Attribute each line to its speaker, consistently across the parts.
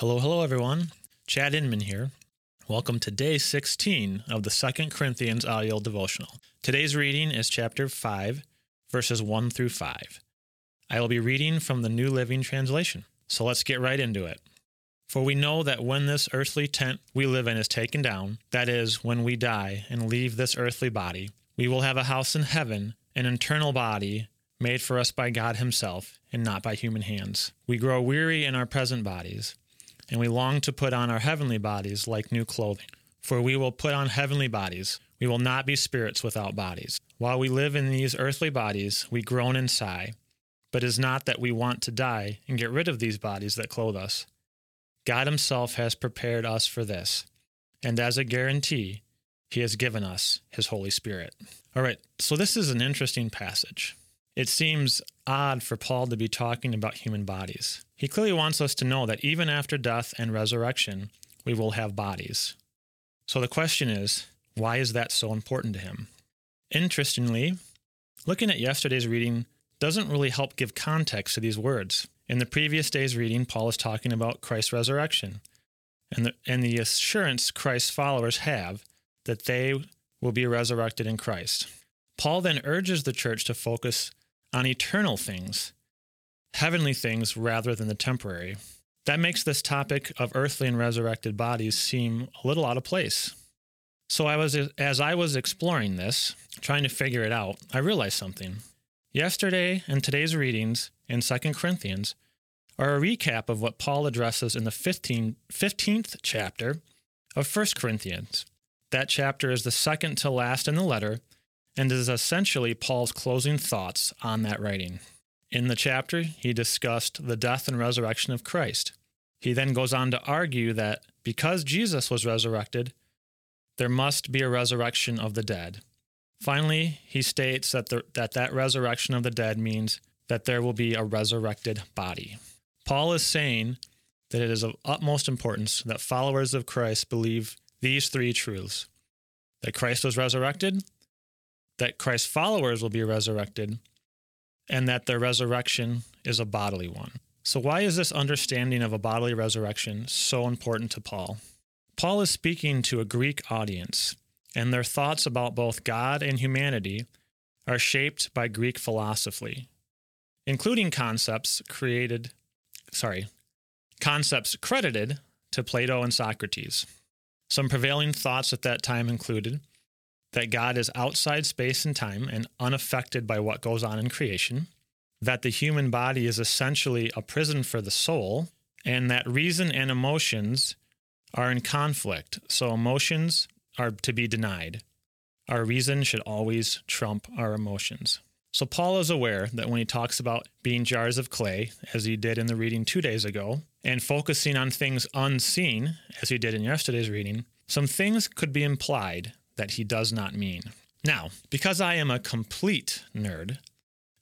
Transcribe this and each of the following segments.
Speaker 1: Hello, hello, everyone. Chad Inman here. Welcome to day 16 of the Second Corinthians audio devotional. Today's reading is chapter 5, verses 1 through 5. I will be reading from the New Living Translation. So let's get right into it. For we know that when this earthly tent we live in is taken down, that is, when we die and leave this earthly body, we will have a house in heaven, an eternal body made for us by God Himself and not by human hands. We grow weary in our present bodies and we long to put on our heavenly bodies like new clothing. For we will put on heavenly bodies. We will not be spirits without bodies. While we live in these earthly bodies, we groan and sigh. But it is not that we want to die and get rid of these bodies that clothe us. God Himself has prepared us for this, and as a guarantee, He has given us His Holy Spirit. All right, so this is an interesting passage. It seems odd for Paul to be talking about human bodies. He clearly wants us to know that even after death and resurrection, we will have bodies. So the question is, why is that so important to him? Interestingly, looking at yesterday's reading doesn't really help give context to these words. In the previous day's reading, Paul is talking about Christ's resurrection and the, and the assurance Christ's followers have that they will be resurrected in Christ. Paul then urges the church to focus on eternal things, heavenly things rather than the temporary. That makes this topic of earthly and resurrected bodies seem a little out of place. So I was as I was exploring this, trying to figure it out, I realized something. Yesterday and today's readings in 2 Corinthians are a recap of what Paul addresses in the 15, 15th chapter of 1 Corinthians. That chapter is the second to last in the letter and is essentially Paul's closing thoughts on that writing. In the chapter, he discussed the death and resurrection of Christ. He then goes on to argue that because Jesus was resurrected, there must be a resurrection of the dead. Finally, he states that, the, that that resurrection of the dead means that there will be a resurrected body. Paul is saying that it is of utmost importance that followers of Christ believe these three truths that Christ was resurrected, that Christ's followers will be resurrected, and that their resurrection is a bodily one. So, why is this understanding of a bodily resurrection so important to Paul? Paul is speaking to a Greek audience, and their thoughts about both God and humanity are shaped by Greek philosophy, including concepts created, sorry, concepts credited to Plato and Socrates. Some prevailing thoughts at that time included that God is outside space and time and unaffected by what goes on in creation, that the human body is essentially a prison for the soul, and that reason and emotions are in conflict. So emotions are to be denied. Our reason should always trump our emotions. So Paul is aware that when he talks about being jars of clay, as he did in the reading two days ago, and focusing on things unseen, as he did in yesterday's reading, some things could be implied that he does not mean. Now, because I am a complete nerd,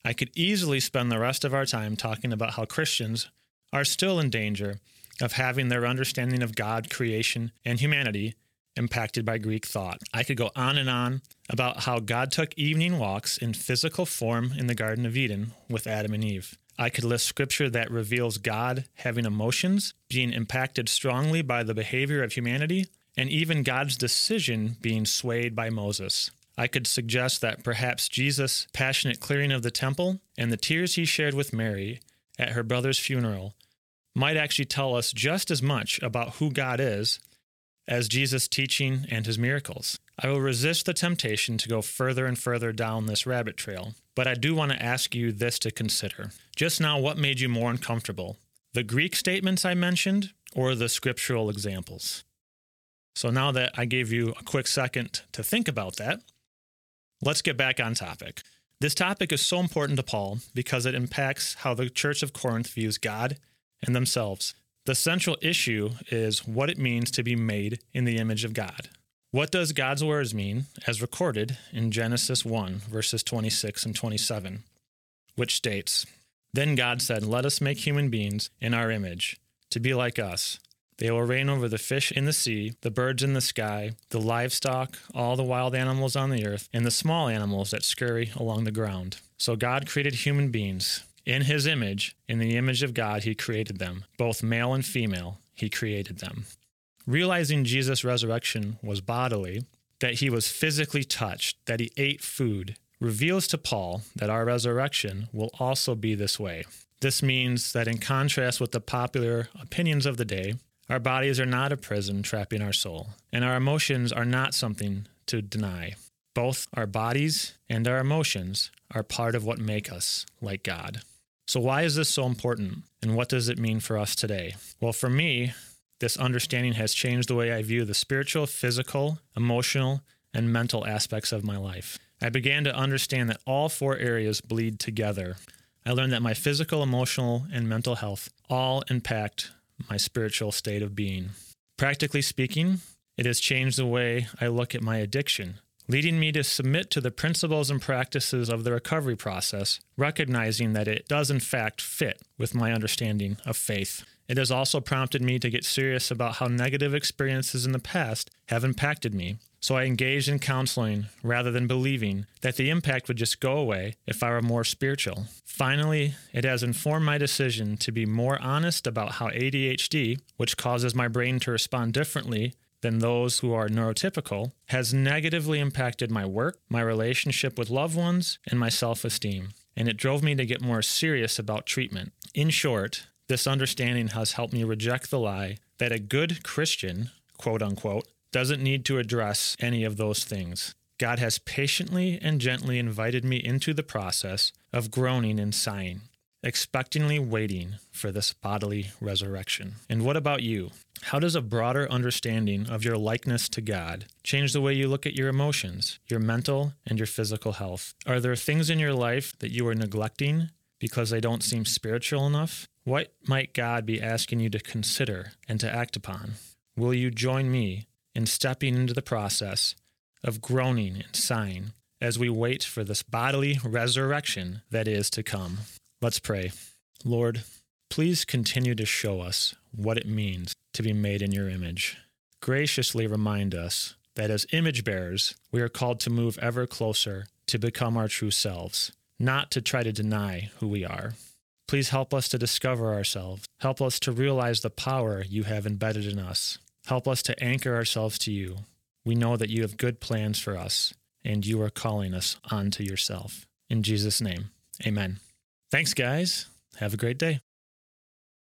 Speaker 1: I could easily spend the rest of our time talking about how Christians are still in danger of having their understanding of God, creation, and humanity impacted by Greek thought. I could go on and on about how God took evening walks in physical form in the Garden of Eden with Adam and Eve. I could list scripture that reveals God having emotions, being impacted strongly by the behavior of humanity, and even God's decision being swayed by Moses. I could suggest that perhaps Jesus' passionate clearing of the temple and the tears he shared with Mary at her brother's funeral might actually tell us just as much about who God is as Jesus' teaching and his miracles. I will resist the temptation to go further and further down this rabbit trail, but I do want to ask you this to consider. Just now, what made you more uncomfortable? The Greek statements I mentioned or the scriptural examples? So now that I gave you a quick second to think about that, let's get back on topic. This topic is so important to Paul because it impacts how the church of Corinth views God and themselves. The central issue is what it means to be made in the image of God. What does God's words mean as recorded in Genesis 1, verses 26 and 27, which states, Then God said, Let us make human beings in our image, to be like us they will reign over the fish in the sea, the birds in the sky, the livestock, all the wild animals on the earth, and the small animals that scurry along the ground. So God created human beings In his image, in the image of God, he created them. Both male and female, he created them. Realizing Jesus' resurrection was bodily, that he was physically touched, that he ate food, reveals to Paul that our resurrection will also be this way. This means that, in contrast with the popular opinions of the day, our bodies are not a prison trapping our soul, and our emotions are not something to deny. Both our bodies and our emotions are part of what make us like God. So, why is this so important, and what does it mean for us today? Well, for me, this understanding has changed the way I view the spiritual, physical, emotional, and mental aspects of my life. I began to understand that all four areas bleed together. I learned that my physical, emotional, and mental health all impact my spiritual state of being. Practically speaking, it has changed the way I look at my addiction, leading me to submit to the principles and practices of the recovery process, recognizing that it does in fact fit with my understanding of faith. It has also prompted me to get serious about how negative experiences in the past have impacted me. So I engaged in counseling rather than believing that the impact would just go away if I were more spiritual. Finally, it has informed my decision to be more honest about how ADHD, which causes my brain to respond differently than those who are neurotypical, has negatively impacted my work, my relationship with loved ones, and my self esteem. And it drove me to get more serious about treatment. In short, this understanding has helped me reject the lie that a good Christian, quote unquote, doesn't need to address any of those things. God has patiently and gently invited me into the process of groaning and sighing, expectingly waiting for this bodily resurrection. And what about you? How does a broader understanding of your likeness to God change the way you look at your emotions, your mental, and your physical health? Are there things in your life that you are neglecting because they don't seem spiritual enough? What might God be asking you to consider and to act upon? Will you join me in stepping into the process of groaning and sighing as we wait for this bodily resurrection that is to come? Let's pray. Lord, please continue to show us what it means to be made in your image. Graciously remind us that as image bearers, we are called to move ever closer to become our true selves, not to try to deny who we are. Please help us to discover ourselves. Help us to realize the power you have embedded in us. Help us to anchor ourselves to you. We know that you have good plans for us, and you are calling us onto yourself. In Jesus' name, amen. Thanks, guys. Have a great day.